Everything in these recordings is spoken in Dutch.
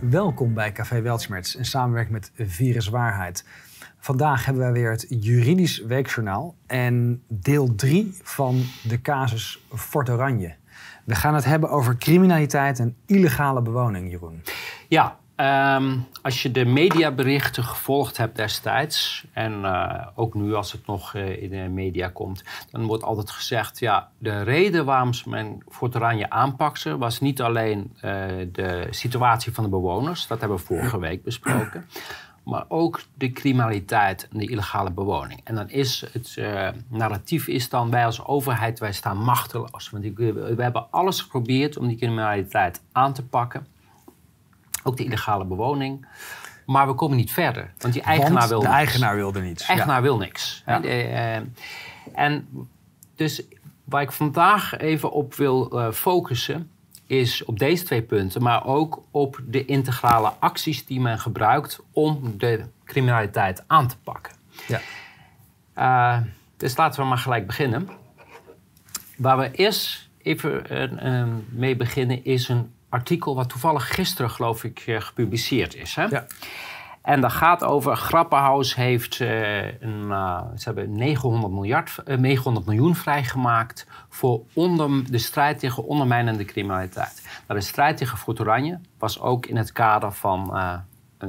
Welkom bij Café Weltschmerz in samenwerking met Virus Waarheid. Vandaag hebben wij weer het Juridisch Weekjournaal en deel 3 van de casus Fort Oranje. We gaan het hebben over criminaliteit en illegale bewoning, Jeroen. Ja, ehm, als je de mediaberichten gevolgd hebt destijds, en eh, ook nu als het nog eh, in de media komt, dan wordt altijd gezegd, ja, de reden waarom ze men Fort Oranje aanpakte, was niet alleen eh, de situatie van de bewoners, dat hebben we vorige week besproken, maar ook de criminaliteit en de illegale bewoning. En dan is het narratief is dan wij als overheid, wij staan machteloos. Want we hebben alles geprobeerd om die criminaliteit aan te pakken. Ook de illegale bewoning. Maar we komen niet verder. Want die eigenaar wil de niks. eigenaar wilde niets. De eigenaar Ja. wil niks. Ja. De, eh, en dus waar ik vandaag even op wil eh, focussen... is op deze twee punten, maar ook op de integrale acties die men gebruikt om de criminaliteit aan te pakken. Ja. Eh, dus laten we maar gelijk beginnen. Waar we eerst even eh, eh, mee beginnen is een artikel wat toevallig gisteren, geloof ik, eh, gepubliceerd is. Hè? Ja. En dat gaat over, Grappenhaus heeft, eh, een, eh, ze hebben 900, miljard, 900 miljoen vrijgemaakt voor onder, de strijd tegen ondermijnende criminaliteit. Nou, de strijd tegen Fort Oranje was ook in het kader van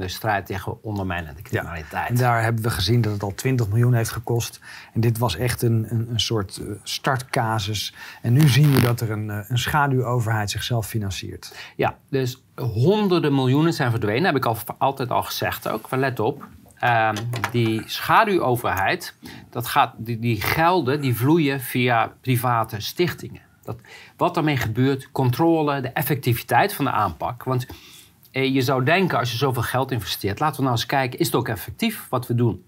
de strijd tegen ondermijnende criminaliteit. En daar hebben we gezien dat het al 20 miljoen heeft gekost. En dit was echt een, een, een soort eh, startcasus. En nu zien we dat er een, eh, een schaduwoverheid zichzelf financiert. Ja, dus honderden miljoenen zijn verdwenen. heb ik al, altijd al gezegd ook. Maar let op. ehm, die schaduwoverheid, dat gaat, die, die gelden die vloeien via private stichtingen. Dat, wat daarmee gebeurt, controle, de effectiviteit van de aanpak. Want je zou denken, als je zoveel geld investeert, laten we nou eens kijken, is het ook effectief wat we doen?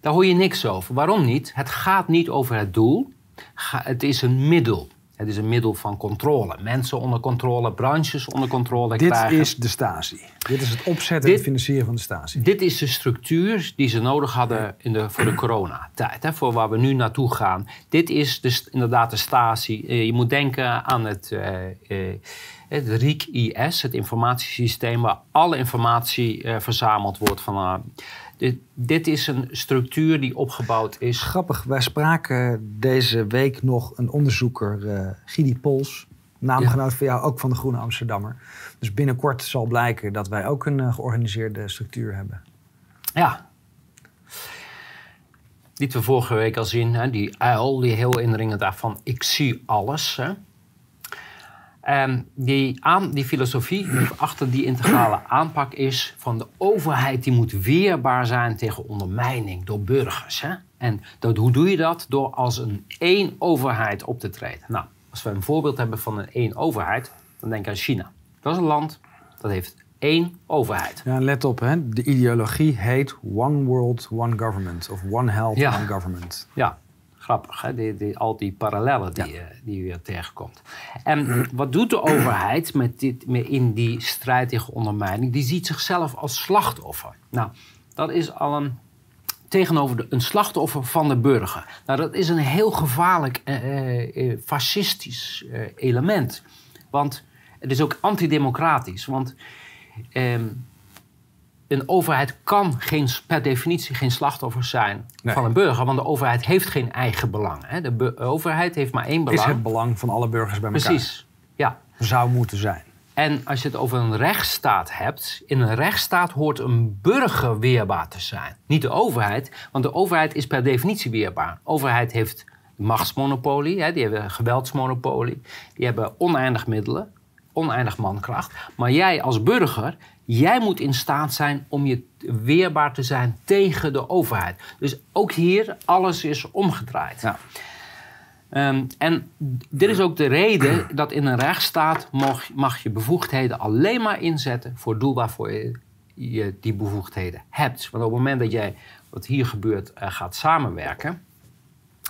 Daar hoor je niks over. Waarom niet? Het gaat niet over het doel. Het is een middel. Het is een middel van controle. Mensen onder controle, branches onder controle Dit krijgen. is de Stasi. Dit is het opzetten en Dit- financieren van de Stasi. Dit is de structuur die ze nodig hadden in de, voor de coronatijd. Hè, voor waar we nu naartoe gaan. Dit is dus inderdaad de Stasi. Eh, je moet denken aan het, eh, eh, het RIC-IS, het informatiesysteem... waar alle informatie eh, verzameld wordt. Van, eh, dit, dit is een structuur die opgebouwd is... Grappig, wij spraken deze week nog een onderzoeker, eh Gidi Pols, naamgenoot van jou, ook van de Groene Amsterdammer. Dus binnenkort zal blijken dat wij ook een georganiseerde structuur hebben. Ja. Lieten we vorige week al zien, hè, die uil, die heel indringend daarvan, ik zie alles. Hè. En die, aan, die filosofie achter die integrale aanpak is van de overheid die moet weerbaar zijn tegen ondermijning door burgers. Hè. En dat, hoe doe je dat? Door als een één overheid op te treden. Nou, als we een voorbeeld hebben van een één overheid, dan denk ik aan China. Dat is een land dat heeft één overheid. Ja, let op, hè, de ideologie heet One World, One Government. Of One Health, Ja. One Government. Ja, grappig, hè? Die, die, al die parallellen die, eh, die je weer tegenkomt. En wat doet de overheid met dit, met in die strijd tegen ondermijning? Die ziet zichzelf als slachtoffer. Nou, dat is al een tegenover de, een slachtoffer van de burger. Nou, dat is een heel gevaarlijk eh, eh, eh, fascistisch eh, element. Want het is ook antidemocratisch. Want ehm, een overheid kan geen, per definitie geen slachtoffer zijn Nee. van een burger. Want de overheid heeft geen eigen belang. Hè? De overheid heeft maar één Is belang. het belang van alle burgers bij elkaar. Precies, ja. Zou moeten zijn. En als je het over een rechtsstaat hebt, in een rechtsstaat hoort een burger weerbaar te zijn. Niet de overheid, want de overheid is per definitie weerbaar. De overheid heeft machtsmonopolie, hè, die hebben geweldsmonopolie, die hebben oneindig middelen, oneindig mankracht. Maar jij als burger, jij moet in staat zijn om je weerbaar te zijn tegen de overheid. Dus ook hier, alles is omgedraaid. Ja. Ehm, en dit is ook de reden dat in een rechtsstaat mag, mag je bevoegdheden alleen maar inzetten voor het doel waarvoor je, je die bevoegdheden hebt. Want op het moment dat jij, wat hier gebeurt, eh, gaat samenwerken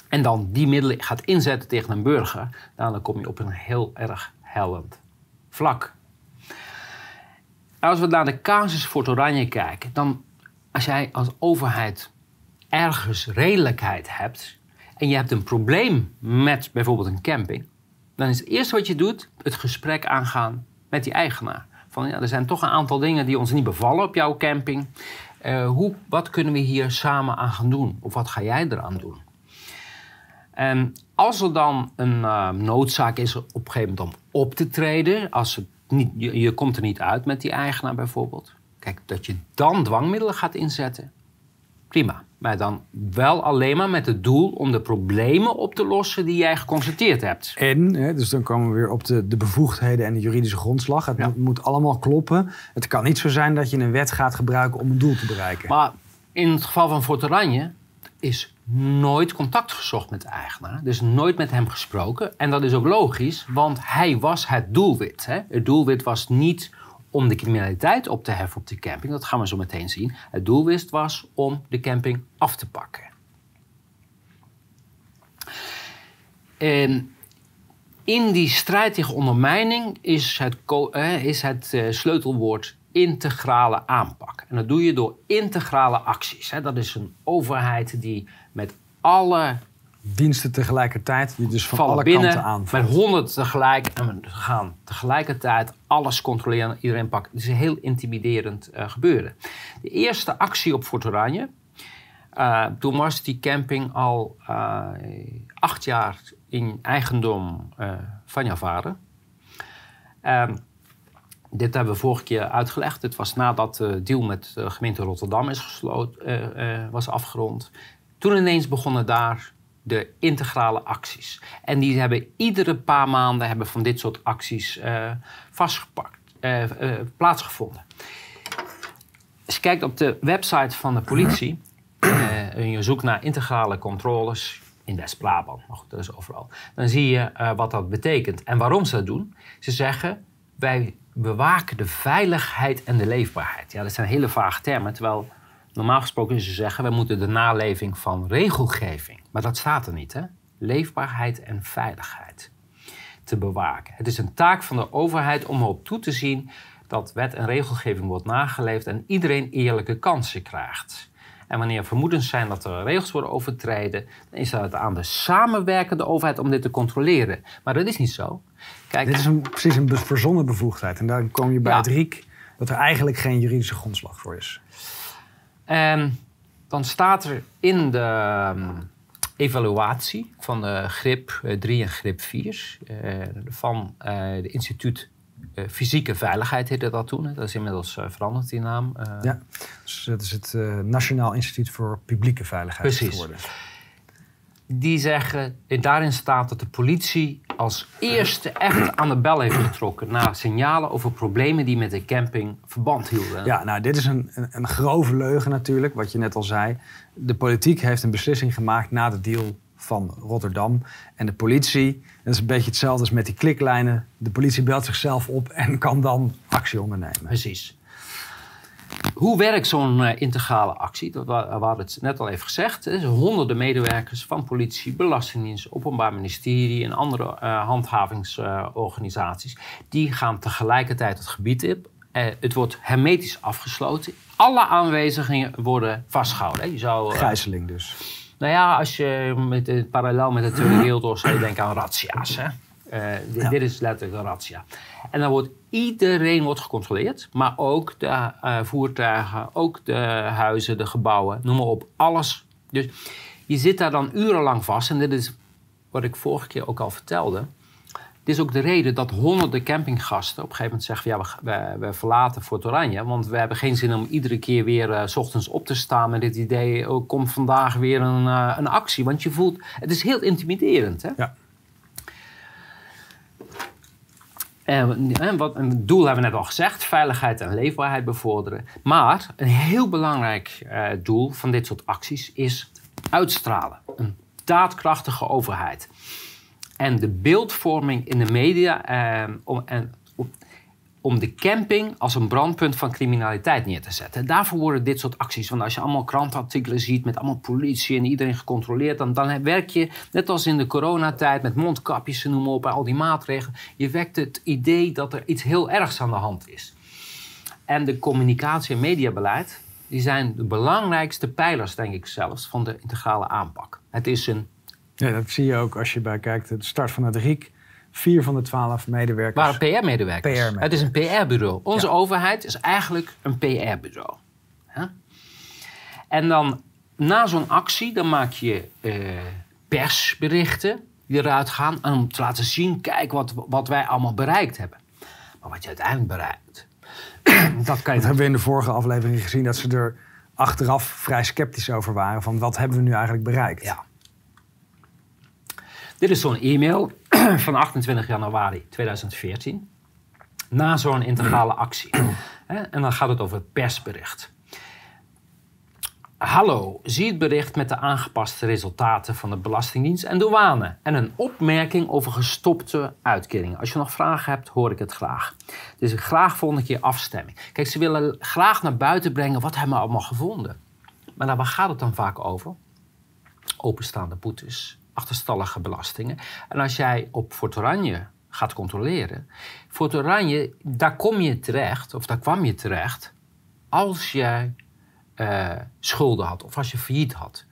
en dan die middelen gaat inzetten tegen een burger, nou, dan kom je op een heel erg hellend vlak. Als we naar de casus Fort Oranje kijken, dan als jij als overheid ergens redelijkheid hebt en je hebt een probleem met bijvoorbeeld een camping, dan is het eerste wat je doet het gesprek aangaan met die eigenaar. Van ja, er zijn toch een aantal dingen die ons niet bevallen op jouw camping. Uh, hoe, wat kunnen we hier samen aan gaan doen? Of wat ga jij eraan doen? En als er dan een uh, noodzaak is op een gegeven moment om op te treden, als het niet, je, je komt er niet uit met die eigenaar bijvoorbeeld, kijk, dat je dan dwangmiddelen gaat inzetten, prima. Maar dan wel alleen maar met het doel om de problemen op te lossen die jij geconstateerd hebt. En, hè, dus dan komen we weer op de, de bevoegdheden en de juridische grondslag. Het moet, moet, allemaal kloppen. Het kan niet zo zijn dat je een wet gaat gebruiken om een doel te bereiken. Maar in het geval van Fort Oranje is nooit contact gezocht met de eigenaar. Dus nooit met hem gesproken. En dat is ook logisch, want hij was het doelwit. Hè? Het doelwit was niet om de criminaliteit op te heffen op de camping. Dat gaan we zo meteen zien. Het doelwit was om de camping af te pakken. En in die strijd tegen ondermijning is het, is het eh, sleutelwoord integrale aanpak. En dat doe je door integrale acties. Dat is een overheid die met alle diensten tegelijkertijd, die dus van alle kanten aan. Met honderd tegelijk en we gaan tegelijkertijd alles controleren, iedereen pakken. Het is een heel intimiderend uh, gebeuren. De eerste actie op Fort Oranje, uh, toen was die camping al uh, acht jaar in eigendom van jouw vader. Ehm, dit hebben we vorige keer uitgelegd. Het was nadat de deal met de gemeente Rotterdam is gesloten, was afgerond. Toen ineens begonnen daar de integrale acties. En die hebben iedere paar maanden hebben van dit soort acties vastgepakt, plaatsgevonden. Als je kijkt op de website van de politie en je zoekt naar integrale controles in West-Brabant, maar goed, dat is overal, dan zie je wat dat betekent en waarom ze dat doen. Ze zeggen, wij bewaken de veiligheid en de leefbaarheid. Ja, dat zijn hele vage termen, terwijl Normaal gesproken ze zeggen, we moeten de naleving van regelgeving, maar dat staat er niet, hè? Leefbaarheid en veiligheid te bewaken. Het is een taak van de overheid om erop toe te zien dat wet en regelgeving wordt nageleefd en iedereen eerlijke kansen krijgt. En wanneer vermoedens zijn dat er regels worden overtreden, dan is het aan de samenwerkende overheid om dit te controleren. Maar dat is niet zo. Kijk, dit is een, precies een verzonnen bevoegdheid. En dan kom je bij het RIEK dat er eigenlijk geen juridische grondslag voor is. En dan staat er in de ehm, evaluatie van de grip 3 eh, en grip 4 uh, eh, van uh, de instituut Fysieke Veiligheid heette dat toen. Dat is inmiddels veranderd, die naam. ja, dus dat is het Nationaal Instituut voor Publieke Veiligheid Precies. geworden die zeggen, daarin staat dat de politie als eerste echt aan de bel heeft getrokken na signalen over problemen die met de camping verband hielden. Ja, nou, dit is een, een, een, grove leugen natuurlijk, wat je net al zei. De politiek heeft een beslissing gemaakt na de deal van Rotterdam. En de politie, dat is een beetje hetzelfde als met die kliklijnen. De politie belt zichzelf op en kan dan actie ondernemen. Precies. Hoe werkt zo'n uh, integrale actie? Dat, we, hadden het net al even gezegd. Er honderden medewerkers van politie, belastingdienst, openbaar ministerie en andere uh, handhavingsorganisaties. die gaan tegelijkertijd het gebied in. Uh, het wordt hermetisch afgesloten. Alle aanwezigen worden vastgehouden. Je zou, Gijzeling dus. Nou ja, als je met, parallel met de Tweede Wereldoorlog zou je denken aan razzia's. Hè? Dit, dit is letterlijk een razzia. En dan wordt iedereen wordt gecontroleerd, maar ook de uh, voertuigen, ook de huizen, de gebouwen, noem maar op, alles. Dus je zit daar dan urenlang vast en dit is wat ik vorige keer ook al vertelde. Dit is ook de reden dat honderden campinggasten op een gegeven moment zeggen: ja, we, we, we verlaten Fort Oranje. Want we hebben geen zin om iedere keer weer uh, s ochtends op te staan met dit idee: oh, komt vandaag weer een, uh, een actie. Want je voelt, het is heel intimiderend. Hè? Ja. En wat, een doel hebben we net al gezegd: veiligheid en leefbaarheid bevorderen. Maar een heel belangrijk eh, doel van dit soort acties is uitstralen. Een daadkrachtige overheid. En de beeldvorming in de media eh, en de camping als een brandpunt van criminaliteit neer te zetten. Daarvoor worden dit soort acties. Want als je allemaal krantartikelen ziet met allemaal politie en iedereen gecontroleerd, dan, dan werk je, net als in de coronatijd, met mondkapjes en noem maar op, al die maatregelen. Je wekt het idee dat er iets heel ergs aan de hand is. En de communicatie- en mediabeleid, die zijn de belangrijkste pijlers, denk ik zelfs, van de integrale aanpak. Het is een. Ja, dat zie je ook als je bij kijkt, de start van het RIEK Vier van de twaalf medewerkers. waren PR-medewerkers. PR-medewerkers. het is een PR-bureau. Onze Ja. overheid is eigenlijk een PR-bureau. En dan na zo'n actie, dan maak je eh, persberichten die eruit gaan. Om te laten zien, kijk wat, wat wij allemaal bereikt hebben. Maar wat je uiteindelijk bereikt, dat kan je Dat hebben we in de vorige aflevering gezien dat ze er achteraf vrij sceptisch over waren. Van wat hebben we nu eigenlijk bereikt? Ja. Dit is zo'n e-mail van 28 januari 2014. Na zo'n integrale actie. En dan gaat het over persbericht. Hallo, zie het bericht met de aangepaste resultaten van de Belastingdienst en douane. En een opmerking over gestopte uitkeringen. Als je nog vragen hebt, hoor ik het graag. Dus graag volgende keer afstemming. Kijk, ze willen graag naar buiten brengen wat hebben we allemaal gevonden. Maar nou, waar gaat het dan vaak over? openstaande boetes, achterstallige belastingen. En als jij op Fort Oranje gaat controleren, Fort Oranje, daar kom je terecht, of daar kwam je terecht, als jij eh, schulden had of als je failliet had.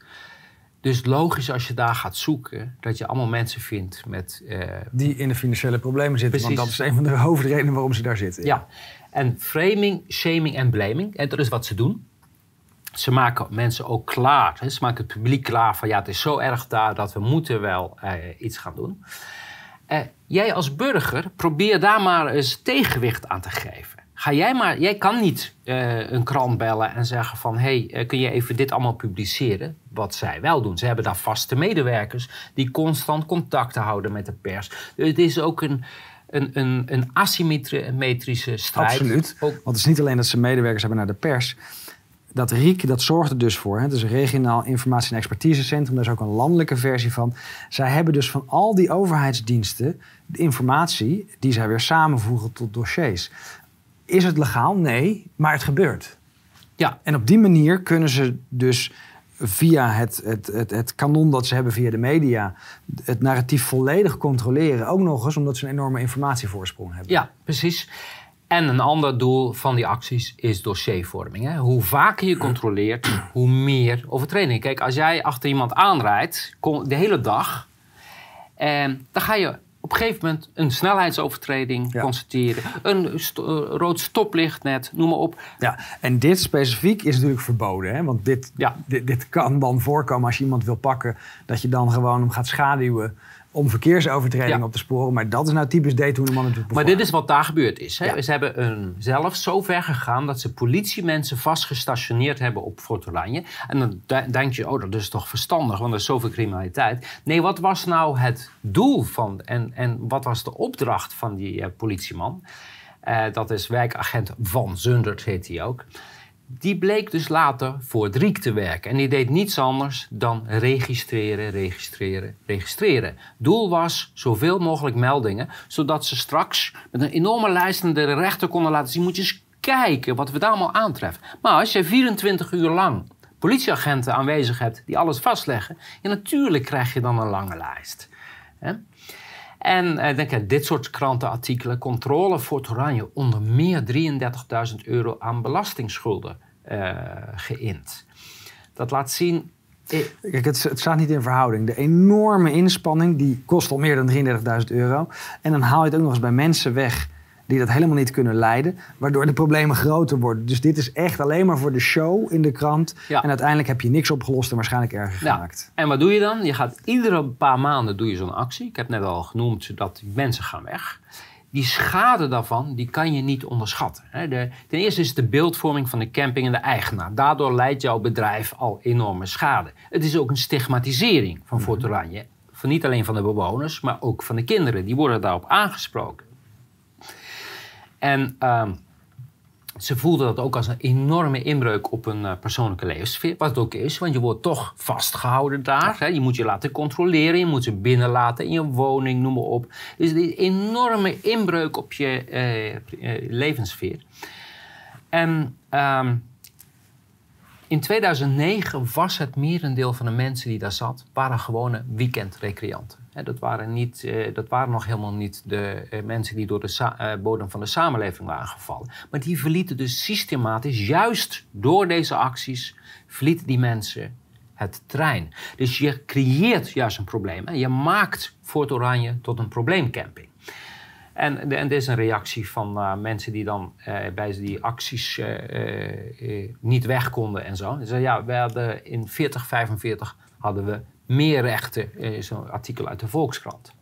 Dus logisch als je daar gaat zoeken, dat je allemaal mensen vindt met eh, Die in de financiële problemen zitten. Want dat Precies. is een van de hoofdredenen waarom ze daar zitten. Ja, en framing, shaming en blaming, en dat is wat ze doen. Ze maken mensen ook klaar. Hè? Ze maken het publiek klaar van ja, het is zo erg daar dat we moeten wel eh, iets gaan doen. Eh, jij als burger, probeer daar maar eens tegenwicht aan te geven. Ga jij maar, jij kan niet eh, een krant bellen en zeggen van hé, hey, kun je even dit allemaal publiceren? Wat zij wel doen. Ze hebben daar vaste medewerkers die constant contacten houden met de pers. Het is ook een, een, een, een asymmetrische strijd. Absoluut. Ook, Want het is niet alleen dat ze medewerkers hebben naar de pers. Dat RIEK, dat zorgt er dus voor. Hè? Het is een regionaal informatie- en expertisecentrum. Daar is ook een landelijke versie van. Zij hebben dus van al die overheidsdiensten de informatie die zij weer samenvoegen tot dossiers. Is het legaal? Nee, maar het gebeurt. ja, En op die manier kunnen ze dus via het, het, het, het kanon dat ze hebben via de media... het narratief volledig controleren. Ook nog eens omdat ze een enorme informatievoorsprong hebben. Ja, precies. En een ander doel van die acties is dossiervorming. Hè? Hoe vaker je controleert, hoe meer overtredingen. Kijk, als jij achter iemand aanrijdt de hele dag, en dan ga je op een gegeven moment een snelheidsovertreding Ja. constateren, een eh, rood stoplicht net, noem maar op. Ja, en dit specifiek is natuurlijk verboden. Hè? Want dit, Ja. dit, dit kan dan voorkomen als je iemand wil pakken... dat je dan gewoon hem gaat schaduwen om verkeersovertredingen Ja. op te sporen. Maar dat is nou typisch deed hoe de man natuurlijk Maar dit is wat daar gebeurd is. Hè? Ja. Ze hebben een, zelf zo ver gegaan dat ze politiemensen vastgestationeerd hebben op Fort Oranje. En dan de- denk je, oh, dat is toch verstandig, want er is zoveel criminaliteit. Nee, wat was nou het doel van en, en wat was de opdracht van die eh, politieman? Eh, dat is wijkagent Van Zundert, heet hij ook. Die bleek dus later voor het RIEK te werken. En die deed niets anders dan registreren, registreren, registreren. Doel was zoveel mogelijk meldingen, zodat ze straks met een enorme lijst aan de rechter konden laten zien: moet je eens kijken wat we daar allemaal aantreffen. Maar als je 24 uur lang politieagenten aanwezig hebt die alles vastleggen, ja, natuurlijk krijg je dan een lange lijst. En eh, denk ik, dit soort krantenartikelen, controle voor Oranje, onder meer 33.000 euro aan belastingsschulden eh geïnd. Dat laat zien. eh, Kijk, het, het staat niet in verhouding. De enorme inspanning, die kost al meer dan 33.000 euro. En dan haal je het ook nog eens bij mensen weg die dat helemaal niet kunnen leiden. Waardoor de problemen groter worden. Dus dit is echt alleen maar voor de show in de krant. Ja. En uiteindelijk heb je niks opgelost en waarschijnlijk erger Ja. gemaakt. En wat doe je dan? Je gaat iedere paar maanden doe je zo'n actie. Ik heb net al genoemd dat die mensen gaan weg. Die schade daarvan, die kan je niet onderschatten. ten eerste is het de beeldvorming van de camping en de eigenaar. Daardoor leidt jouw bedrijf al enorme schade. Het is ook een stigmatisering van Fort Oranje. Van niet alleen van de bewoners, maar ook van de kinderen. Die worden daarop aangesproken. En ehm, ze voelden dat ook als een enorme inbreuk op een eh, persoonlijke levenssfeer. Wat het ook is, want je wordt toch vastgehouden daar. Hè? Je moet je laten controleren, je moet ze binnenlaten in je woning, noem maar op. Dus een enorme inbreuk op je eh, eh, levenssfeer. En ehm, in 2009 was het merendeel van de mensen die daar zat, waren gewone weekendrecreanten. Dat, waren niet, eh, dat waren nog helemaal niet de eh, mensen die door de eh, bodem van de samenleving waren gevallen. Maar die verlieten dus systematisch, juist door deze acties, verlieten die mensen het terrein. Dus je creëert juist een probleem. Je maakt Fort Oranje tot een probleemcamping. En, en dit is een reactie van mensen die dan bij die acties niet weg konden en zo. Ze zeiden, ja, we hadden in 40, 45 hadden we meer rechten. Zo'n artikel uit de Volkskrant.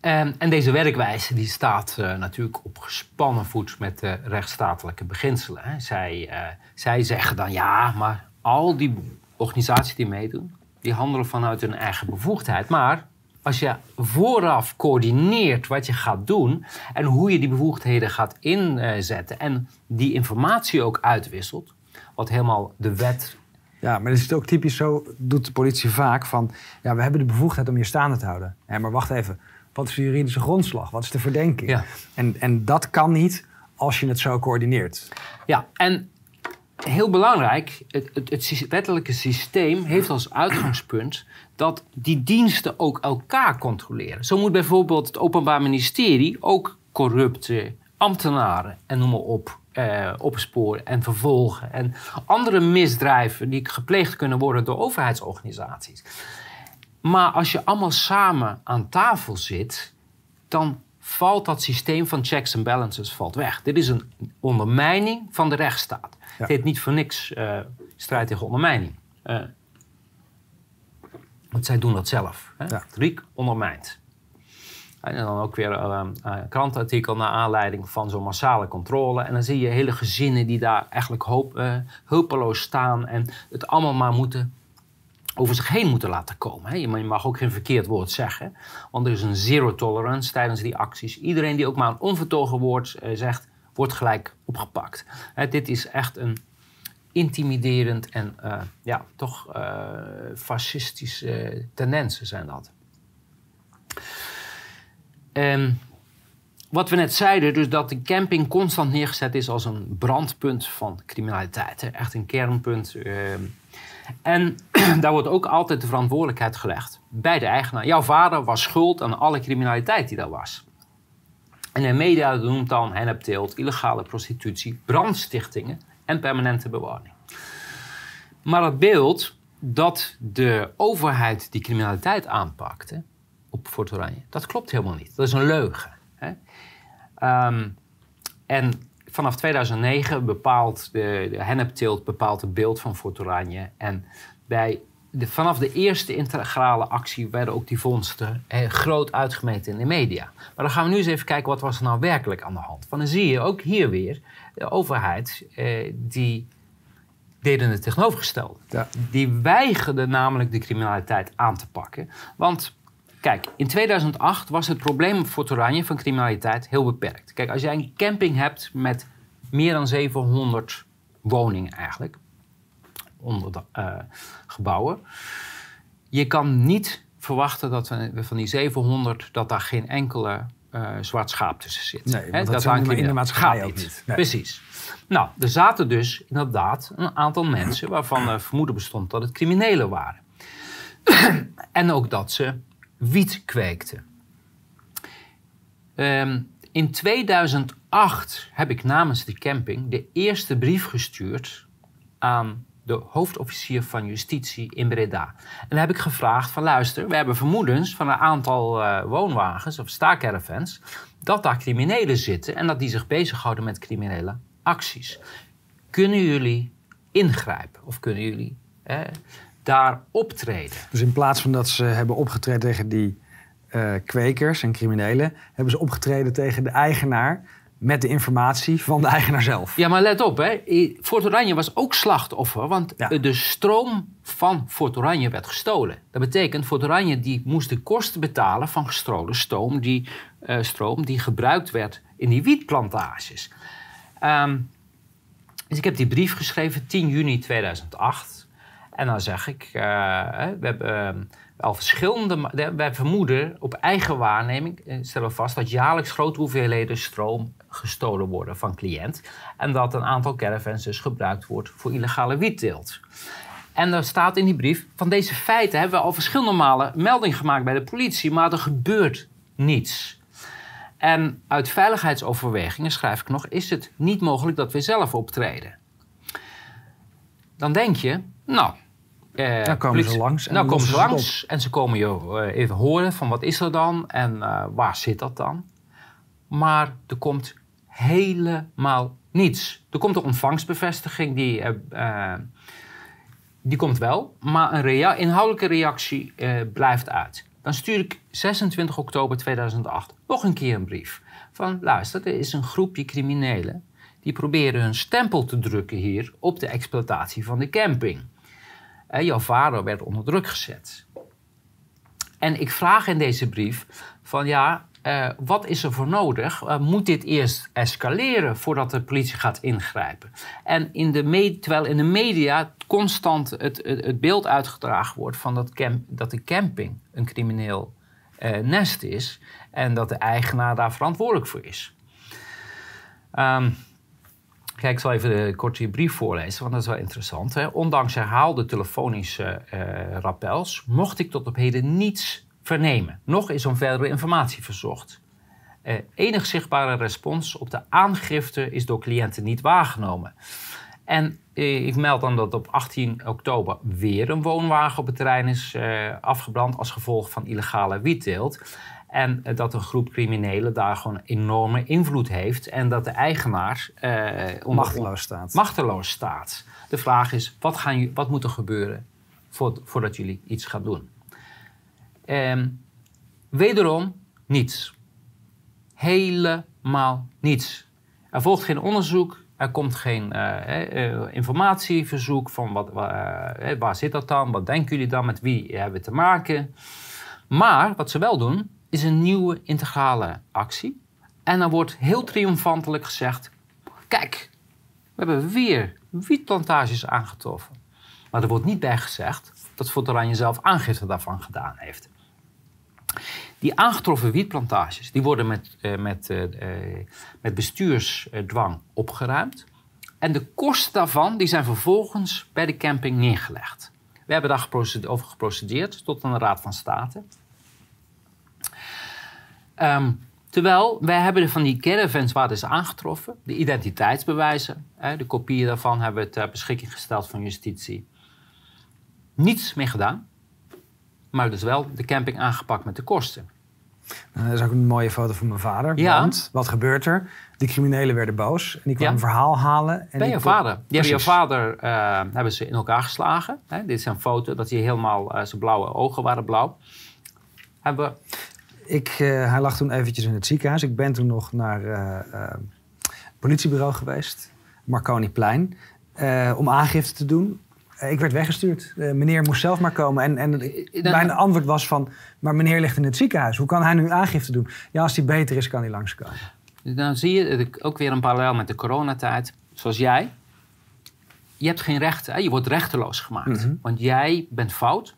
En, en, deze werkwijze die staat natuurlijk op gespannen voet met de rechtsstatelijke beginselen. Hè. Zij, zij zeggen dan, ja, maar al die organisaties die meedoen... die handelen vanuit hun eigen bevoegdheid. Maar als je vooraf coördineert wat je gaat doen en hoe je die bevoegdheden gaat inzetten en die informatie ook uitwisselt, wat helemaal de wet. Ja, maar is het ook typisch zo, doet de politie vaak van, ja, we hebben de bevoegdheid om je staande te houden. Ja, maar wacht even, wat is de juridische grondslag? Wat is de verdenking? Ja. En, en dat kan niet als je het zo coördineert. Ja, en heel belangrijk, het, het, het, wettelijke systeem heeft als uitgangspunt dat die diensten ook elkaar controleren. Zo moet bijvoorbeeld het Openbaar Ministerie ook corrupte ambtenaren en noem maar op eh, opsporen en vervolgen. En andere misdrijven die gepleegd kunnen worden door overheidsorganisaties. Maar als je allemaal samen aan tafel zit, dan valt dat systeem van checks en balances valt weg. Dit is een ondermijning van de rechtsstaat. Het heet niet voor niks uh, strijd tegen ondermijning. Uh, want zij doen dat zelf. Hè? Ja. Riek ondermijnt. En dan ook weer een krantenartikel naar aanleiding van zo'n massale controle. En dan zie je hele gezinnen die daar eigenlijk hoop, hulpeloos staan en het allemaal maar moeten over zich heen moeten laten komen. Hè? Je mag ook geen verkeerd woord zeggen, want er is een zero tolerance tijdens die acties. Iedereen die ook maar een onvertogen woord zegt, wordt gelijk opgepakt. dit is echt een intimiderend en ja, toch fascistische tendensen zijn dat. En wat we net zeiden, dus dat de camping constant neergezet is als een brandpunt van criminaliteit. Echt een kernpunt. Uh, en daar wordt ook altijd de verantwoordelijkheid gelegd bij de eigenaar. Jouw vader was schuld aan alle criminaliteit die daar was. En de media noemt dan hennepteelt, illegale prostitutie, brandstichtingen en permanente bewoning. Maar het beeld dat de overheid die criminaliteit aanpakte op Fort Oranje, dat klopt helemaal niet. Dat is een leugen. Hè? Ehm, en vanaf 2009 bepaalt de, de hennepteelt bepaalt het beeld van Fort Oranje. En bij de, vanaf de eerste integrale actie werden ook die vondsten eh, groot uitgemeten in de media. Maar dan gaan we nu eens even kijken wat was er nou werkelijk aan de hand. Want dan zie je ook hier weer de overheid eh, die deden het tegenovergestelde. Ja. Die weigerden namelijk de criminaliteit aan te pakken. Want kijk, in 2008 was het probleem voor Oranje van criminaliteit heel beperkt. Kijk, als jij een camping hebt met meer dan 700 woningen eigenlijk onder de uh, gebouwen. Je kan niet verwachten dat we van die 700 dat daar geen enkele uh, zwart schaap tussen zit. Nee, dat, dat in de maatschappij ook niet. Precies. Nou, er zaten dus inderdaad een aantal mensen waarvan uh, vermoeden bestond dat het criminelen waren. en ook dat ze wiet kweekten. Um, in 2008 heb ik namens de camping de eerste brief gestuurd aan de hoofdofficier van justitie in Breda. En dan heb ik gevraagd van luister, we hebben vermoedens van een aantal uh, woonwagens of staakcaravans dat daar criminelen zitten en dat die zich bezighouden met criminele acties. Kunnen jullie ingrijpen of kunnen jullie daar optreden? Dus in plaats van dat ze hebben opgetreden tegen die uh, kwekers en criminelen, hebben ze opgetreden tegen de eigenaar met de informatie van de eigenaar zelf. Ja, maar let op, hè. Fort Oranje was ook slachtoffer, want de stroom van Fort Oranje werd gestolen. Dat betekent, Fort Oranje die moest de kosten betalen van gestolen stroom die, uh, stroom die gebruikt werd in die wietplantages. Um, dus ik heb die brief geschreven 10 juni 2008. En dan zeg ik, uh, we hebben... Al verschillende. Wij vermoeden op eigen waarneming, eh, stellen we vast, dat jaarlijks grote hoeveelheden stroom gestolen worden van cliënt. En dat een aantal caravans dus gebruikt wordt voor illegale wietteelt. En er staat in die brief: van deze feiten hebben we al verschillende malen melding gemaakt bij de politie, maar er gebeurt niets. En uit veiligheidsoverwegingen, schrijf ik nog, is het niet mogelijk dat we zelf optreden. dan denk je, nou... Uh, dan komen ze langs. En dan komen ze langs en ze komen je even horen van wat is er dan en waar zit dat dan. Maar er komt helemaal niets. Er komt een ontvangstbevestiging, die, uh, die komt wel, maar een rea inhoudelijke reactie blijft uit. Dan stuur ik 26 oktober 2008 nog een keer een brief. Van luister, er is een groepje criminelen die proberen hun stempel te drukken hier op de exploitatie van de camping. Jouw vader werd onder druk gezet. En ik vraag in deze brief van ja, uh, wat is er voor nodig? Uh, moet dit eerst escaleren voordat de politie gaat ingrijpen? En in de terwijl in de media constant het, het, beeld uitgedragen wordt van dat, dat de camping een crimineel uh, nest is en dat de eigenaar daar verantwoordelijk voor is. Um, Kijk, ik zal even de korte brief voorlezen, want dat is wel interessant. Hè? Ondanks herhaalde telefonische rappels mocht ik tot op heden niets vernemen. Nog is om verdere informatie verzocht. Uh, enig zichtbare respons op de aangifte is door cliënten niet waargenomen. En uh, ik meld dan dat op 18 oktober weer een woonwagen op het terrein is afgebrand als gevolg van illegale wietteelt. En dat een groep criminelen daar gewoon enorme invloed heeft. En dat de eigenaar machteloos staat. machteloos staat. De vraag is, wat, gaan, wat moet er gebeuren voordat jullie iets gaan doen? Ehm, wederom niets. Helemaal niets. Er volgt geen onderzoek, er komt geen uh, informatieverzoek van wat, uh, waar zit dat dan, wat denken jullie dan, met wie hebben we te maken. Maar wat ze wel doen, is een nieuwe integrale actie. En dan wordt heel triomfantelijk gezegd: kijk, we hebben weer wietplantages aangetroffen. Maar er wordt niet bij gezegd dat Fort Oranje zelf aangifte daarvan gedaan heeft. Die aangetroffen wietplantages die worden met, uh, met, uh, met bestuursdwang opgeruimd. En de kosten daarvan die zijn vervolgens bij de camping neergelegd. We hebben daar over geprocedeerd tot een Raad van State. Um, terwijl wij hebben van die caravans waar is aangetroffen, de identiteitsbewijzen, hè, de kopieën daarvan hebben we ter beschikking gesteld van justitie. Niets mee gedaan maar dus wel de camping aangepakt met de kosten. Nou, dat is ook een mooie foto van mijn vader. Ja. Want wat gebeurt er? Die criminelen werden boos en die kwamen een verhaal halen. En Bij je vader. Die hebben je vader uh, hebben ze in elkaar geslagen. Hè? Dit is een foto dat hij helemaal uh, zijn blauwe ogen waren blauw. Hebben ik, uh, hij lag toen eventjes in het ziekenhuis. Ik ben toen nog naar het politiebureau geweest, Marconiplein, om aangifte te doen. Eh, ik werd weggestuurd. Uh, meneer moest zelf maar komen. En, en eh, mijn antwoord was van... maar meneer ligt in het ziekenhuis. Hoe kan hij nu aangifte doen? Ja, als hij beter is, kan hij langskomen. Dan zie je ook weer een parallel met de coronatijd. Zoals jij. Je hebt geen rechten. Je wordt rechteloos gemaakt. Mhm. Want jij bent fout.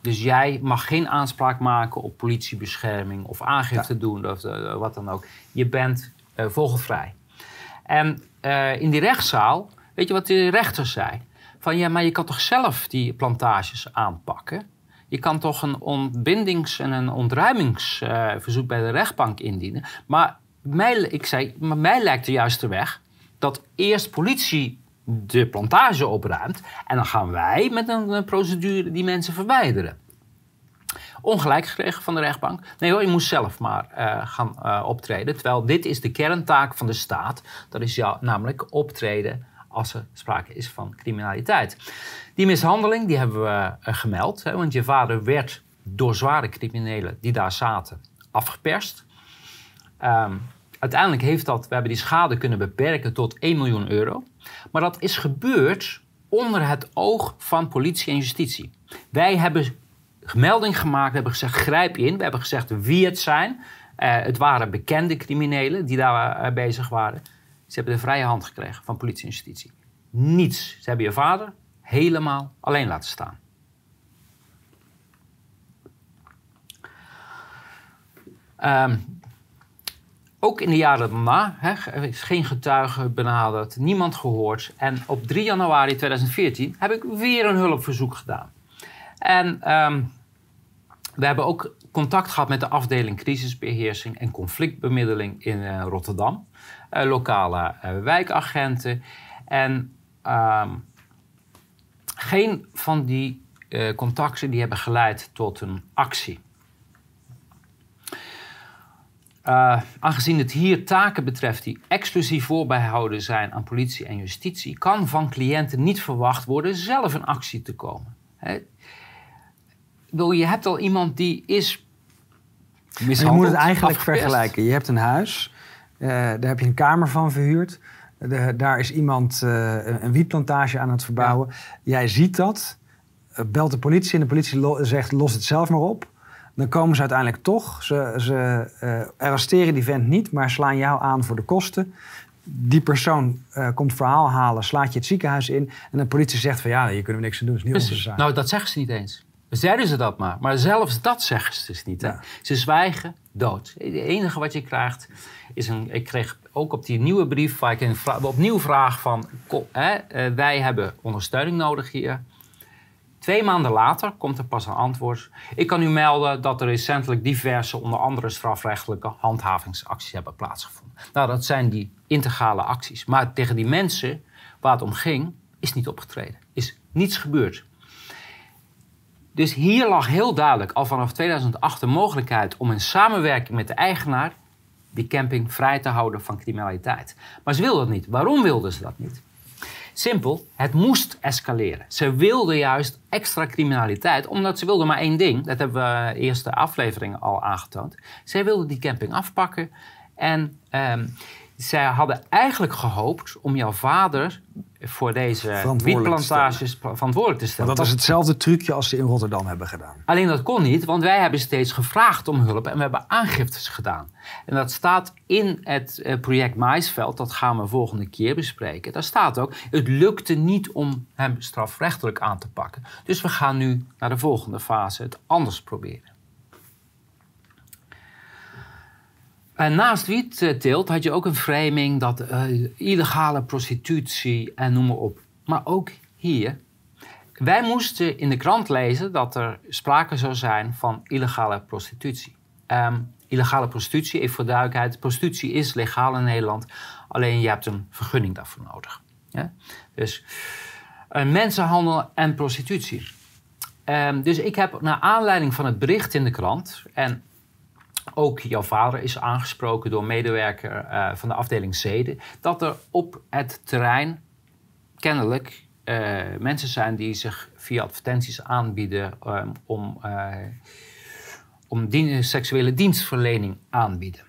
Dus jij mag geen aanspraak maken op politiebescherming... of aangifte doen of wat dan ook. Je bent vogelvrij. En in die rechtszaal... Weet je wat de rechter zei? van ja, maar je kan toch zelf die plantages aanpakken? Je kan toch een ontbindings- en een ontruimingsverzoek bij de rechtbank indienen. Maar mij, ik zei, maar mij lijkt de juiste weg dat eerst politie de plantage opruimt en dan gaan wij met een, procedure die mensen verwijderen. Ongelijk gekregen van de rechtbank. Nee hoor, je moest zelf maar uh, gaan uh, optreden. Terwijl dit is de kerntaak van de staat. Dat is jou, namelijk optreden als er sprake is van criminaliteit. Die mishandeling die hebben we uh, gemeld, hè, want je vader werd door zware criminelen die daar zaten afgeperst. Um, uiteindelijk heeft dat, we hebben die schade kunnen beperken tot 1 miljoen euro. Maar dat is gebeurd onder het oog van politie en justitie. Wij hebben melding gemaakt, we hebben gezegd grijp in. We hebben gezegd wie het zijn. Uh, het waren bekende criminelen die daar uh, bezig waren. Ze hebben de vrije hand gekregen van politie en justitie. Niets. Ze hebben je vader helemaal alleen laten staan. Um, ook in de jaren daarna is geen getuige benaderd, niemand gehoord. En op 3 januari 2014 heb ik weer een hulpverzoek gedaan. En um, we hebben ook contact gehad met de afdeling crisisbeheersing en conflictbemiddeling in uh, Rotterdam. Uh, lokale uh, wijkagenten. En um, geen van die contacten die hebben geleid tot een actie. Uh, aangezien het hier taken betreft die exclusief voorbehouden zijn aan politie en justitie, kan van cliënten niet verwacht worden zelf een actie te komen. Je hebt al iemand die is mishandeld. Je moet het eigenlijk vergelijken. Je hebt een huis, uh, daar heb je een kamer van verhuurd. De, daar is iemand uh, een wietplantage aan het verbouwen. Jij ziet dat, belt de politie en de politie zegt los het zelf maar op. Dan komen ze uiteindelijk toch. Ze, ze uh, arresteren die vent niet, maar slaan jou aan voor de kosten. Die persoon uh, komt verhaal halen, slaat je het ziekenhuis in. En de politie zegt van ja, hier kunnen we niks aan doen. Dat is niet onze zaak. Nou, dat zeggen ze niet eens. Zeiden ze dat maar. Maar zelfs dat zeggen ze dus niet. Ze zwijgen dood. Het enige wat je krijgt is een... Ik kreeg ook op die nieuwe brief waar ik een opnieuw vraag van... Hè, uh, wij hebben ondersteuning nodig hier. Twee maanden later komt er pas een antwoord. Ik kan u melden dat er recentelijk diverse, onder andere strafrechtelijke handhavingsacties hebben plaatsgevonden. Nou, dat zijn die integrale acties. Maar tegen die mensen waar het om ging, is niet opgetreden. Is niets gebeurd. Dus hier lag heel duidelijk al vanaf 2008 de mogelijkheid om in samenwerking met de eigenaar die camping vrij te houden van criminaliteit. Maar ze wilden dat niet. Waarom wilden ze dat niet? Simpel, het moest escaleren. Ze wilden juist extra criminaliteit, omdat ze wilden maar één ding. Dat hebben we de eerste afleveringen al aangetoond. Zij wilden die camping afpakken. En um, zij hadden eigenlijk gehoopt om jouw vader voor deze wietplantages verantwoordelijk te stellen. Maar dat is hetzelfde trucje als ze in Rotterdam hebben gedaan. Alleen dat kon niet, want wij hebben steeds gevraagd om hulp en we hebben aangiftes gedaan. En dat staat in het eh, project Maisveld, dat gaan we volgende keer bespreken. Daar staat ook, het lukte niet om hem strafrechtelijk aan te pakken. Dus we gaan nu naar de volgende fase, het anders proberen. En naast wietteelt had je ook een framing dat uh, illegale prostitutie en noem maar op. Maar ook hier. Wij moesten in de krant lezen dat er sprake zou zijn van illegale prostitutie. Um, illegale prostitutie, even voor duidelijkheid, prostitutie is legaal in Nederland. Alleen je hebt een vergunning daarvoor nodig. Ja? Dus uh, mensenhandel en prostitutie. Um, dus ik heb naar aanleiding van het bericht in de krant en ook jouw vader is aangesproken door medewerker uh, van de afdeling Zeden. Dat er op het terrein kennelijk uh, mensen zijn die zich via advertenties aanbieden um, om, uh, om dien seksuele dienstverlening aanbieden.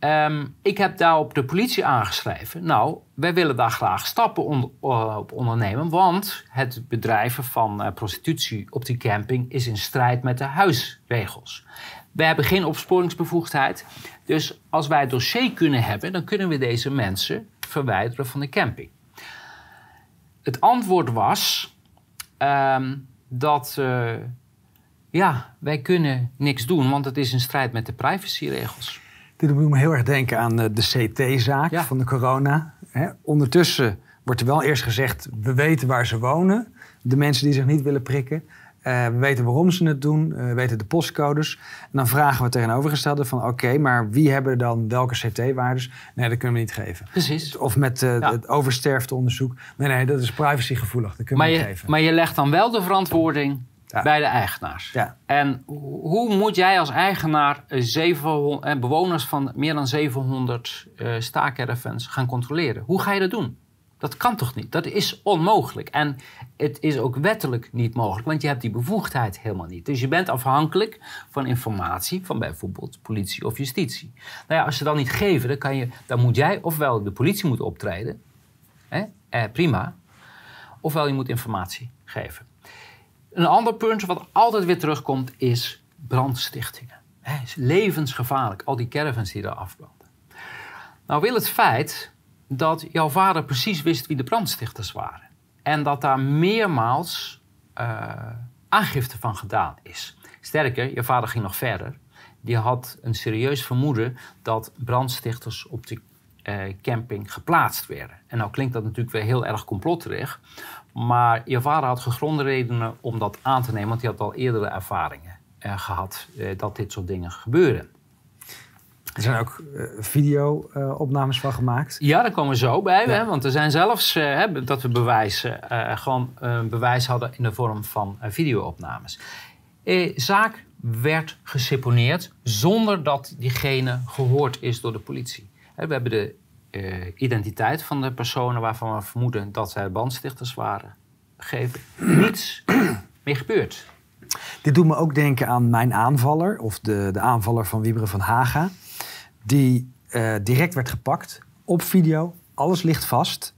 Um, ik heb daarop de politie aangeschreven. Nou, wij willen daar graag stappen op ondernemen, want het bedrijven van prostitutie op die camping is in strijd met de huisregels. We hebben geen opsporingsbevoegdheid. Dus als wij het dossier kunnen hebben, dan kunnen we deze mensen verwijderen van de camping. Het antwoord was um, dat uh, ja, wij kunnen niks doen, want het is in strijd met de privacyregels. Dit doet me heel erg denken aan de CT-zaak van de corona. ondertussen wordt er wel eerst gezegd, we weten waar ze wonen. De mensen die zich niet willen prikken. Uh, we weten waarom ze het doen, uh, we weten de postcodes. En dan vragen we tegenovergestelde van oké, maar wie hebben dan welke CT-waardes? Nee, dat kunnen we niet geven. Precies. Of met uh, ja. het oversterfteonderzoek. Nee, nee, dat is privacygevoelig, dat kunnen maar we niet geven. Maar je legt dan wel de verantwoording ja. bij de eigenaars. Ja. En hoe moet jij als eigenaar 700, bewoners van meer dan 700 uh, staakervens gaan controleren? Hoe ga je dat doen? Dat kan toch niet? Dat is onmogelijk. En het is ook wettelijk niet mogelijk, want je hebt die bevoegdheid helemaal niet. Dus je bent afhankelijk van informatie van bijvoorbeeld politie of justitie. Nou ja, als ze dat niet geven, dan, kan je, dan moet jij ofwel de politie moet optreden, hè, eh, prima, ofwel je moet informatie geven. Een ander punt wat altijd weer terugkomt is brandstichtingen. Het is levensgevaarlijk, al die caravans die daar afbranden. Nou wil het feit dat jouw vader precies wist wie de brandstichters waren. En dat daar meermaals uh, aangifte van gedaan is. Sterker, je vader ging nog verder. Die had een serieus vermoeden dat brandstichters op de uh, camping geplaatst werden. En nou klinkt dat natuurlijk weer heel erg complotterig. Maar je vader had gegronde redenen om dat aan te nemen, want hij had al eerdere ervaringen uh, gehad dat dit soort dingen gebeuren. Er zijn ook uh, video-opnames van gemaakt. Ja, daar komen we zo bij. Hè? Want er zijn zelfs uh, dat we bewijzen, uh, gewoon bewijs hadden in de vorm van video-opnames. zaak werd geseponeerd zonder dat diegene gehoord is door de politie. We hebben de identiteit van de personen waarvan we vermoeden dat zij bandstichters waren gegeven. Niets meer gebeurd. Dit doet me ook denken aan mijn aanvaller, of de, de aanvaller van Wieberen van Haga. Die uh, direct werd gepakt, op video, alles ligt vast.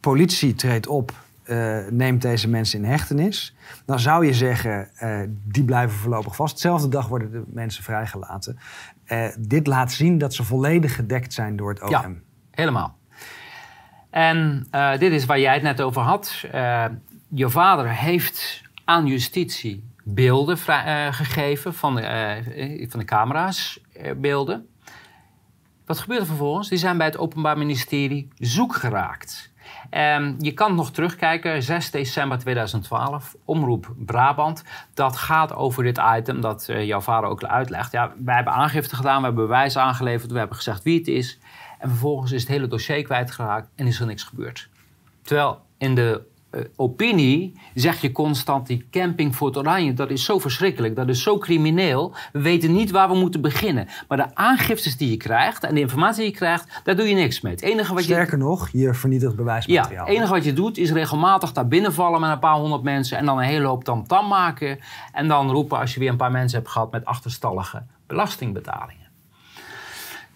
Politie treedt op, uh, neemt deze mensen in hechtenis. Dan zou je zeggen, uh, die blijven voorlopig vast. Dezelfde dag worden de mensen vrijgelaten. dit laat zien dat ze volledig gedekt zijn door het OM. Ja, helemaal. En dit is waar jij het net over had. je vader heeft aan justitie beelden uh, gegeven van de, uh, van de camera's, uh, beelden. Wat gebeurt er vervolgens? Die zijn bij het Openbaar Ministerie zoek geraakt. Um, je kan nog terugkijken, 6 december 2012, Omroep Brabant. Dat gaat over dit item dat jouw vader ook uitlegt. Ja, wij hebben aangifte gedaan, we hebben bewijs aangeleverd, we hebben gezegd wie het is. En vervolgens is het hele dossier kwijtgeraakt en is er niks gebeurd. Terwijl in de uh, opinie zeg je constant die camping Fort Oranje, dat is zo verschrikkelijk, dat is zo crimineel. We weten niet waar we moeten beginnen. Maar de aangiftes die je krijgt en de informatie die je krijgt, daar doe je niks mee. Het enige wat Sterker nog, je vernietigt bewijsmateriaal. Ja, het enige wat je doet is regelmatig daar binnenvallen met een paar honderd mensen en dan een hele hoop tamtam -tam maken. En dan roepen als je weer een paar mensen hebt gehad met achterstallige belastingbetalingen.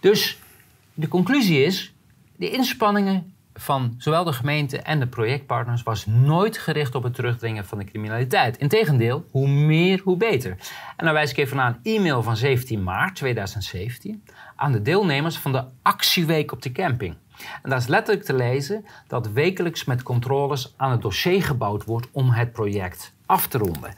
Dus de conclusie is, de inspanningen van zowel de gemeente en de projectpartners was nooit gericht op het terugdringen van de criminaliteit. Integendeel, hoe meer, hoe beter. En dan wijs ik even naar een e-mail van 17 maart 2017 aan de deelnemers van de actieweek op de camping. En daar is letterlijk te lezen dat wekelijks met controles aan het dossier gebouwd wordt om het project af te ronden.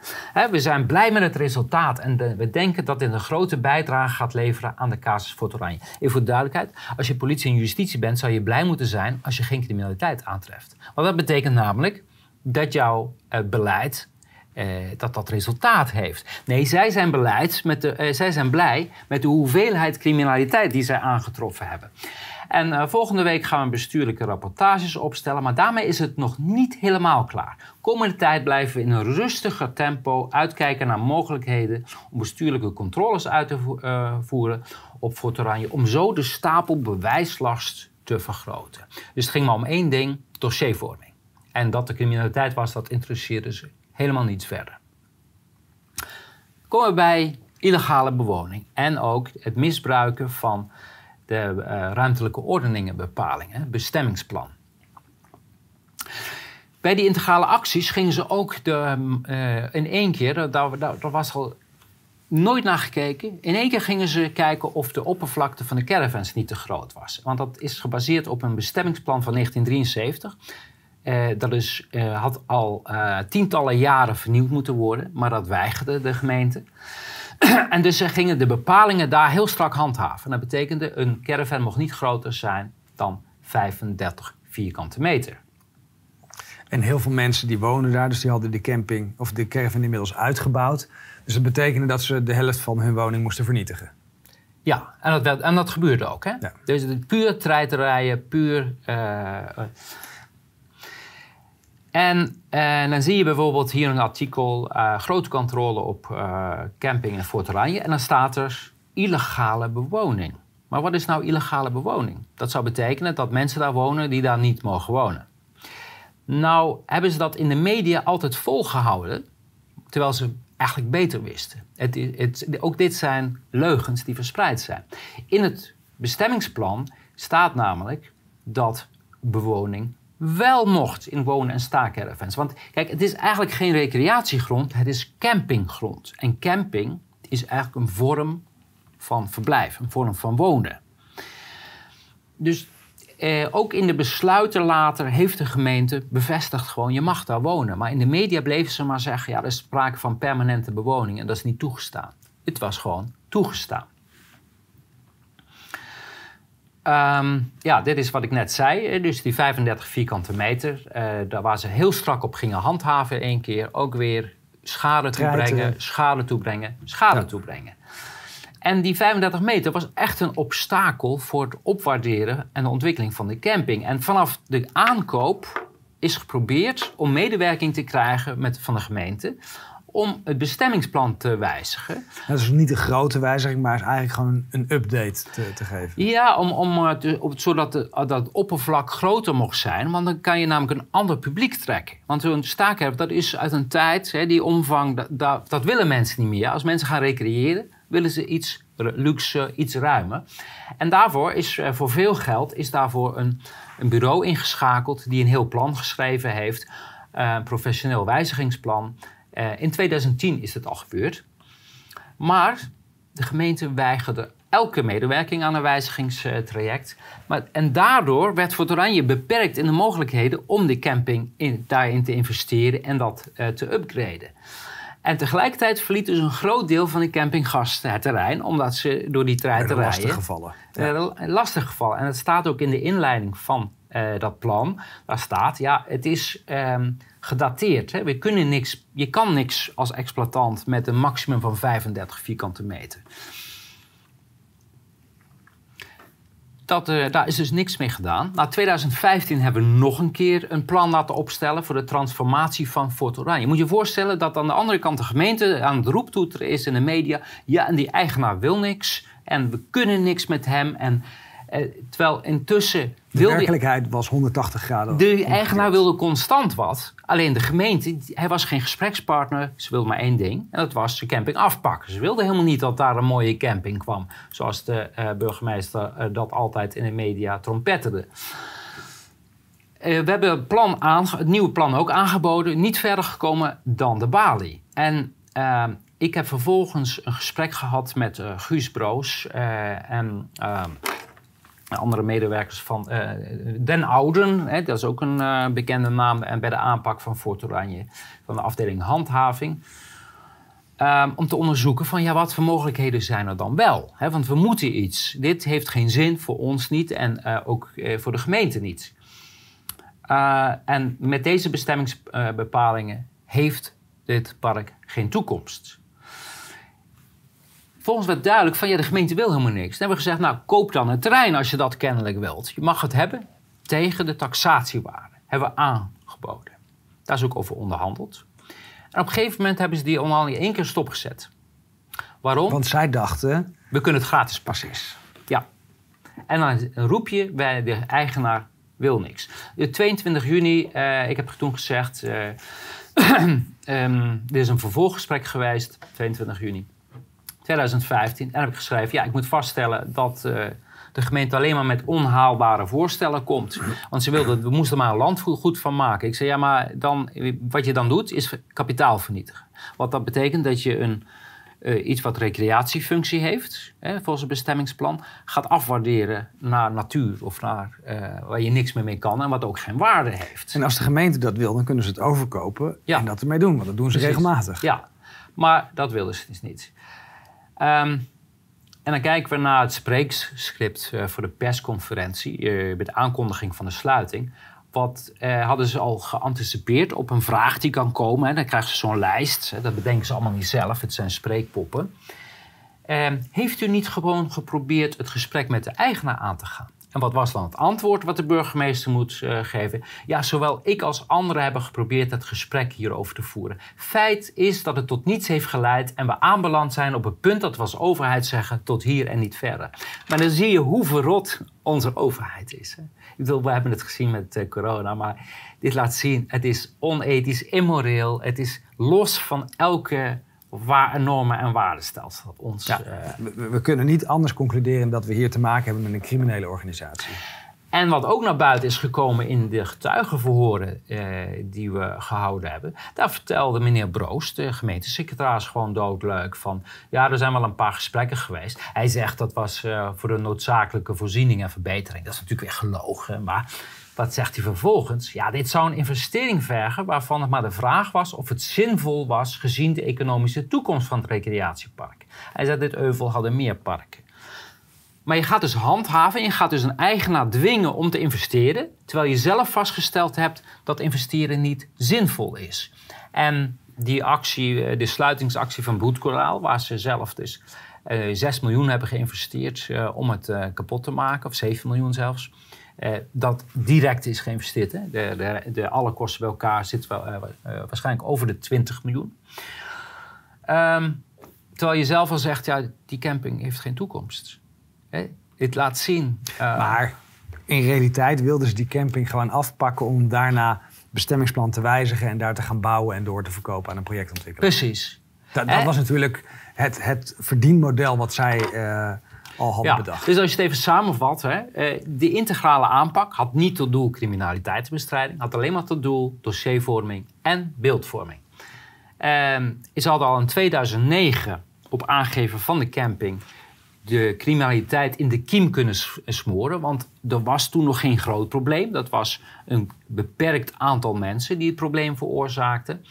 we zijn blij met het resultaat en we denken dat dit een grote bijdrage gaat leveren aan de casus Fort Oranje. Even voor de duidelijkheid, als je politie en justitie bent, zou je blij moeten zijn als je geen criminaliteit aantreft. Want dat betekent namelijk dat jouw uh, beleid uh, dat dat resultaat heeft. Nee, zij zijn, met de, uh, zij zijn blij met de hoeveelheid criminaliteit die zij aangetroffen hebben. En uh, volgende week gaan we bestuurlijke rapportages opstellen, maar daarmee is het nog niet helemaal klaar. Komende tijd blijven we in een rustiger tempo uitkijken naar mogelijkheden om bestuurlijke controles uit te vo voeren op Fort Oranje, om zo de stapel bewijslast te vergroten. Dus het ging maar om één ding, dossiervorming. En dat de criminaliteit was, dat interesseerde ze helemaal niets verder. Komen we bij illegale bewoning en ook het misbruiken van de uh, ruimtelijke ordeningenbepalingen, bestemmingsplan. Bij die integrale acties gingen ze ook de, uh, in één keer, daar, daar, was al nooit naar gekeken. In één keer gingen ze kijken of de oppervlakte van de caravans niet te groot was. Want dat is gebaseerd op een bestemmingsplan van 1973. Uh, dat is, uh, had al uh, tientallen jaren vernieuwd moeten worden, maar dat weigerde de gemeente. en dus ze gingen de bepalingen daar heel strak handhaven. En dat betekende een caravan mocht niet groter zijn dan 35 vierkante meter. En heel veel mensen die wonen daar, dus die hadden de camping of de caravan inmiddels uitgebouwd. Dus dat betekende dat ze de helft van hun woning moesten vernietigen. Ja, en dat, en dat gebeurde ook. Hè? Ja. Dus puur treiterijen, puur en, en, dan zie je bijvoorbeeld hier een artikel, uh, grote controle op uh, camping in Fort Oranje. En dan staat er illegale bewoning. Maar wat is nou illegale bewoning? Dat zou betekenen dat mensen daar wonen die daar niet mogen wonen. Nou hebben ze dat in de media altijd volgehouden, terwijl ze eigenlijk beter wisten. Het, het, ook dit zijn leugens die verspreid zijn. In het bestemmingsplan staat namelijk dat bewoning wel mocht in wonen- en staakcaravans. Want kijk, het is eigenlijk geen recreatiegrond, het is campinggrond. En camping is eigenlijk een vorm van verblijf, een vorm van wonen. Dus eh, ook in de besluiten later heeft de gemeente bevestigd gewoon, je mag daar wonen. Maar in de media bleven ze maar zeggen, ja, er is sprake van permanente bewoning en dat is niet toegestaan. Het was gewoon toegestaan. Um, ja, dit is wat ik net zei. Dus die 35 vierkante meter. Uh, daar waar ze heel strak op gingen handhaven één keer. Ook weer schade toebrengen, schade toebrengen, schade ja. toebrengen. En die 35 meter was echt een obstakel voor het opwaarderen en de ontwikkeling van de camping. En vanaf de aankoop is geprobeerd om medewerking te krijgen met, van de gemeente om het bestemmingsplan te wijzigen. Dat is niet een grote wijziging, maar is eigenlijk gewoon een update te, te geven. Ja, om, om, eh, zodat de, dat het oppervlak groter mocht zijn. Want dan kan je namelijk een ander publiek trekken. Want zo'n staakerf, dat is uit een tijd, hè, die omvang, dat, dat, dat willen mensen niet meer. Als mensen gaan recreëren, willen ze iets luxe, iets ruimer. En daarvoor is voor veel geld is daarvoor een, een bureau ingeschakeld die een heel plan geschreven heeft. Een professioneel wijzigingsplan. Uh, in 2010 is het al gebeurd. Maar de gemeente weigerde elke medewerking aan een wijzigingstraject. Maar, en daardoor werd Fort Oranje beperkt in de mogelijkheden om de camping in, daarin te investeren en dat uh, te upgraden. En tegelijkertijd verliet dus een groot deel van de campinggasten het terrein, omdat ze door die trein te rijden... Lastig gevallen. Ja. lastig gevallen. En het staat ook in de inleiding van uh, dat plan. Daar staat, ja, het is um, gedateerd. Hè. We kunnen niks, je kan niks als exploitant met een maximum van 35 vierkante meter. Dat, uh, daar is dus niks mee gedaan. Na 2015 hebben we nog een keer een plan laten opstellen voor de transformatie van Fort Oranje. Je moet je voorstellen dat aan de andere kant de gemeente aan het roeptoeteren is in de media. Ja, en die eigenaar wil niks en we kunnen niks met hem. En eh, terwijl intussen. De werkelijkheid was 180 graden. De eigenaar wilde constant wat. Alleen de gemeente, hij was geen gesprekspartner. Ze wilde maar één ding. En dat was de camping afpakken. Ze wilde helemaal niet dat daar een mooie camping kwam. Zoals de uh, burgemeester uh, dat altijd in de media trompetterde. Uh, we hebben het, plan het nieuwe plan ook aangeboden. Niet verder gekomen dan de balie. En ik heb vervolgens een gesprek gehad met Guus Broos. en ehm, andere medewerkers van uh, Den Ouden, hè, dat is ook een uh, bekende naam en bij de aanpak van Fort Oranje, van de afdeling handhaving. Um, om te onderzoeken van ja, wat voor mogelijkheden zijn er dan wel? Want we moeten iets. Dit heeft geen zin voor ons niet en uh, ook voor de gemeente niet. en met deze bestemmingsbepalingen heeft dit park geen toekomst. Volgens werd duidelijk van ja, de gemeente wil helemaal niks. Dan hebben we gezegd, nou koop dan een terrein als je dat kennelijk wilt. Je mag het hebben tegen de taxatiewaarde. Hebben we aangeboden. Daar is ook over onderhandeld. En op een gegeven moment hebben ze die onderhandeling één keer stopgezet. Waarom? Want zij dachten... We kunnen het gratis Precies. Ja. En dan roep je bij de eigenaar wil niks. De 22 juni, uh, ik heb toen gezegd... Uh, um, er is een vervolggesprek geweest, 22 juni. 2015. En heb ik geschreven, ja, ik moet vaststellen dat uh, de gemeente alleen maar met onhaalbare voorstellen komt. Want ze wilden, we moesten maar een landgoed van maken. Ik zei, ja, maar dan, wat je dan doet, is kapitaal vernietigen. Wat dat betekent dat je een, uh, iets wat recreatiefunctie heeft, hè, volgens het bestemmingsplan, gaat afwaarderen naar natuur of naar uh, waar je niks meer mee kan en wat ook geen waarde heeft. En als de gemeente dat wil, dan kunnen ze het overkopen ja. en dat ermee doen, want dat doen ze Precies. regelmatig. Ja, maar dat wilden ze dus niet. Um, en dan kijken we naar het spreekscript uh, voor de persconferentie, uh, met aankondiging van de sluiting. Wat uh, hadden ze al geanticipeerd op een vraag die kan komen. Hè? Dan krijgen ze zo'n lijst, hè? dat bedenken ze allemaal niet zelf, het zijn spreekpoppen. Ehm, heeft u niet gewoon geprobeerd het gesprek met de eigenaar aan te gaan? En wat was dan het antwoord wat de burgemeester moet uh, geven? Ja, zowel ik als anderen hebben geprobeerd het gesprek hierover te voeren. Feit is dat het tot niets heeft geleid en we aanbeland zijn op het punt dat we als overheid zeggen tot hier en niet verder. Maar dan zie je hoe verrot onze overheid is. Hè? Ik bedoel, we hebben het gezien met uh, corona, maar dit laat zien, het is onethisch, immoreel, het is los van elke waar normen en waardestelsel ons. Ja, uh, we, we, kunnen niet anders concluderen dat we hier te maken hebben met een criminele organisatie. En wat ook naar buiten is gekomen in de getuigenverhoren uh, die we gehouden hebben, daar vertelde meneer Broos, de gemeentesecretaris, gewoon doodleuk van, ja, er zijn wel een paar gesprekken geweest. Hij zegt dat was uh, voor de noodzakelijke voorziening en verbetering. Dat is natuurlijk weer gelogen, maar wat zegt hij vervolgens? Ja, dit zou een investering vergen waarvan het maar de vraag was of het zinvol was gezien de economische toekomst van het recreatiepark. Hij zei, dit euvel hadden meer parken. Maar je gaat dus handhaven en je gaat dus een eigenaar dwingen om te investeren, terwijl je zelf vastgesteld hebt dat investeren niet zinvol is. En die actie, eh, de sluitingsactie van Boetkoraal, waar ze zelf dus Uh, 6 miljoen hebben geïnvesteerd om het kapot te maken, of 7 miljoen zelfs. Dat direct is geïnvesteerd. Hè? De, de, de, alle kosten bij elkaar zitten wel, waarschijnlijk over de 20 miljoen. Um, terwijl je zelf al zegt, ja, die camping heeft geen toekomst. Hè? Het laat zien. maar in realiteit wilden ze die camping gewoon afpakken om daarna bestemmingsplan te wijzigen en daar te gaan bouwen en door te verkopen aan een projectontwikkelaar. Precies. Dat, dat was natuurlijk het, het verdienmodel wat zij uh, al hadden ja, bedacht. Dus als je het even samenvat, hè, uh, de integrale aanpak had niet tot doel criminaliteitsbestrijding, had alleen maar tot doel dossiervorming en beeldvorming. Uh, is hadden al in 2009 op aangeven van de camping de criminaliteit in de kiem kunnen smoren. Want er was toen nog geen groot probleem. Dat was een beperkt aantal mensen die het probleem veroorzaakten.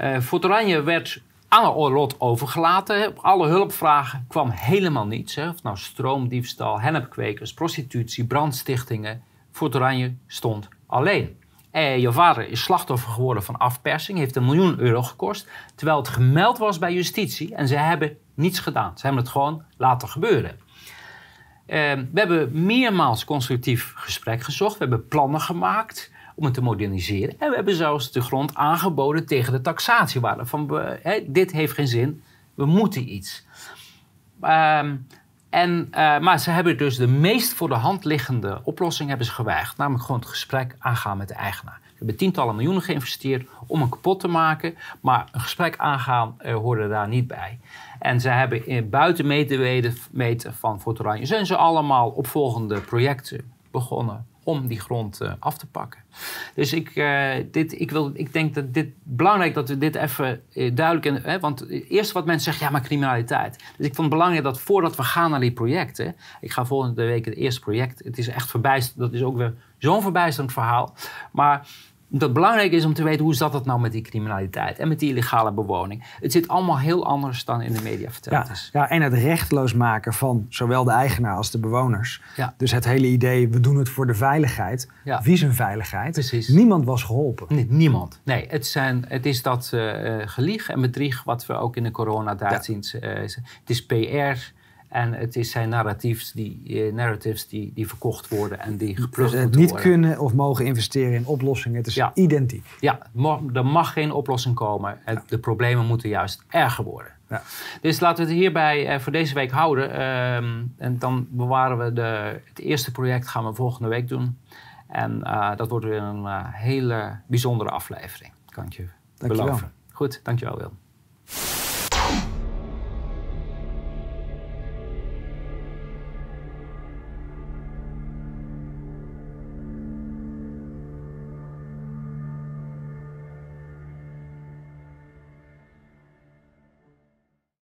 Uh, Fort Oranje werd aan het lot overgelaten. Alle hulpvragen kwam helemaal niets. Hè. Of nou stroomdiefstal, hennepkwekers, prostitutie, brandstichtingen. Fort Oranje stond alleen. Eh, je vader is slachtoffer geworden van afpersing, heeft een miljoen euro gekost, terwijl het gemeld was bij justitie en ze hebben niets gedaan. Ze hebben het gewoon laten gebeuren. Eh, we hebben meermaals constructief gesprek gezocht, we hebben plannen gemaakt om het te moderniseren en we hebben zelfs de grond aangeboden tegen de taxatiewaarde. Van dit heeft geen zin, we moeten iets. Ehm, en, uh, maar ze hebben dus de meest voor de hand liggende oplossing hebben ze geweigerd. Namelijk gewoon het gesprek aangaan met de eigenaar. Ze hebben tientallen miljoenen geïnvesteerd om hem kapot te maken. Maar een gesprek aangaan uh, hoorde daar niet bij. En ze hebben in, buiten meten van Fort Oranje... zijn ze allemaal opvolgende projecten begonnen om die grond uh, af te pakken. Dus ik, uh, dit, ik, wil, ik denk dat dit belangrijk dat we dit even uh, duidelijk... Hè, want het eerste wat mensen zeggen, ja, maar criminaliteit. Dus ik vond het belangrijk dat voordat we gaan naar die projecten... Ik ga volgende week het eerste project. Het is echt verbijsterend. Dat is ook weer zo'n verbijsterend verhaal. Maar dat het belangrijk is om te weten hoe zat het nou met die criminaliteit en met die illegale bewoning. Het zit allemaal heel anders dan in de media verteld ja, is. Ja, en het rechtloos maken van zowel de eigenaar als de bewoners. Ja. Dus het hele idee, we doen het voor de veiligheid. Ja. Wie zijn veiligheid? Precies. Niemand was geholpen. Nee, niemand. Nee, het, zijn, het is dat uh, gelieg en bedrieg wat we ook in de coronatijd zien. Uh, het is PR. En het is zijn narratives die, uh, narratives die, die verkocht worden en die geplukt dus worden. Niet kunnen of mogen investeren in oplossingen. Het is identiek. Ja, er mag geen oplossing komen. De problemen moeten juist erger worden. Ja. Dus laten we het hierbij uh, voor deze week houden. Uh, en dan bewaren we de, het eerste project gaan we volgende week doen. En uh, dat wordt weer een hele bijzondere aflevering. Kan ik je dankjewel. beloven. Goed, dankjewel Wil.